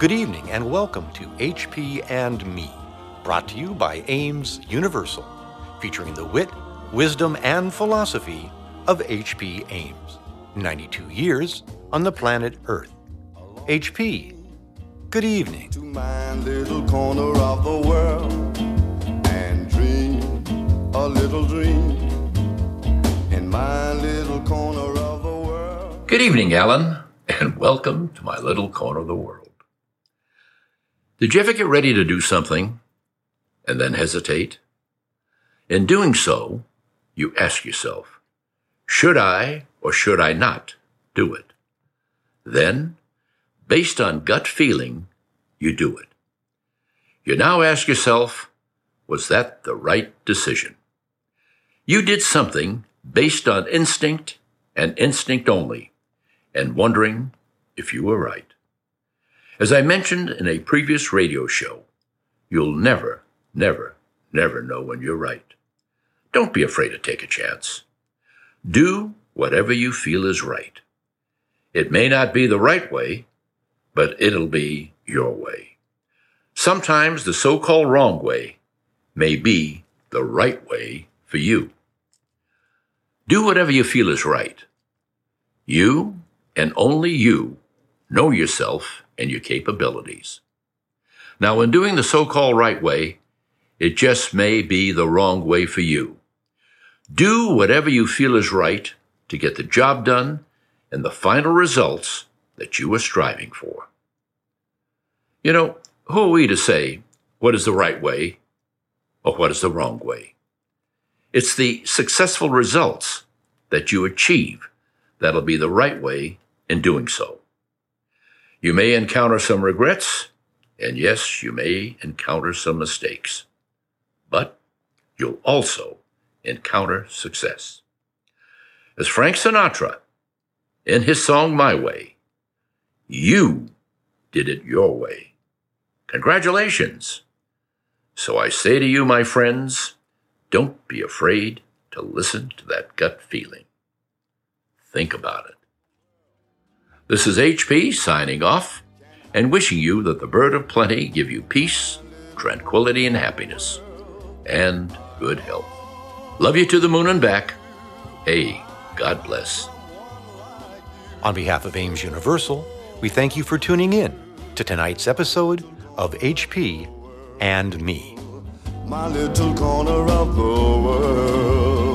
Good evening and welcome to HP and Me, brought to you by Ames Universal, featuring the wit, wisdom, and philosophy of H.P. Ames. 92 years on the planet Earth. HP, good evening. to my little corner of the world and dream a little dream in my little corner. Good evening, Alan, and welcome to my little corner of the world. Did you ever get ready to do something and then hesitate? In doing so, you ask yourself, should I or should I not do it? Then, based on gut feeling, you do it. You now ask yourself, was that the right decision? You did something based on instinct and instinct only, and wondering if you were right. As I mentioned in a previous radio show, you'll never, never, never know when you're right. Don't be afraid to take a chance. Do whatever you feel is right. It may not be the right way, but it'll be your way. Sometimes the so-called wrong way may be the right way for you. Do whatever you feel is right. You and only you know yourself and your capabilities. Now, in doing the so-called right way, it just may be the wrong way for you. Do whatever you feel is right to get the job done and the final results that you are striving for. You know, who are we to say what is the right way or what is the wrong way? It's the successful results that you achieve that'll be the right way in doing so. You may encounter some regrets, and yes, you may encounter some mistakes, but you'll also encounter success. As Frank Sinatra, in his song My Way, you did it your way. Congratulations. So I say to you, my friends, don't be afraid to listen to that gut feeling. Think about it. This is HP signing off and wishing you that the bird of plenty give you peace, tranquility, and happiness, and good health. Love you to the moon and back. Hey, God bless. On behalf of Ames Universal, we thank you for tuning in to tonight's episode of HP and Me. My little corner of the world. Darling,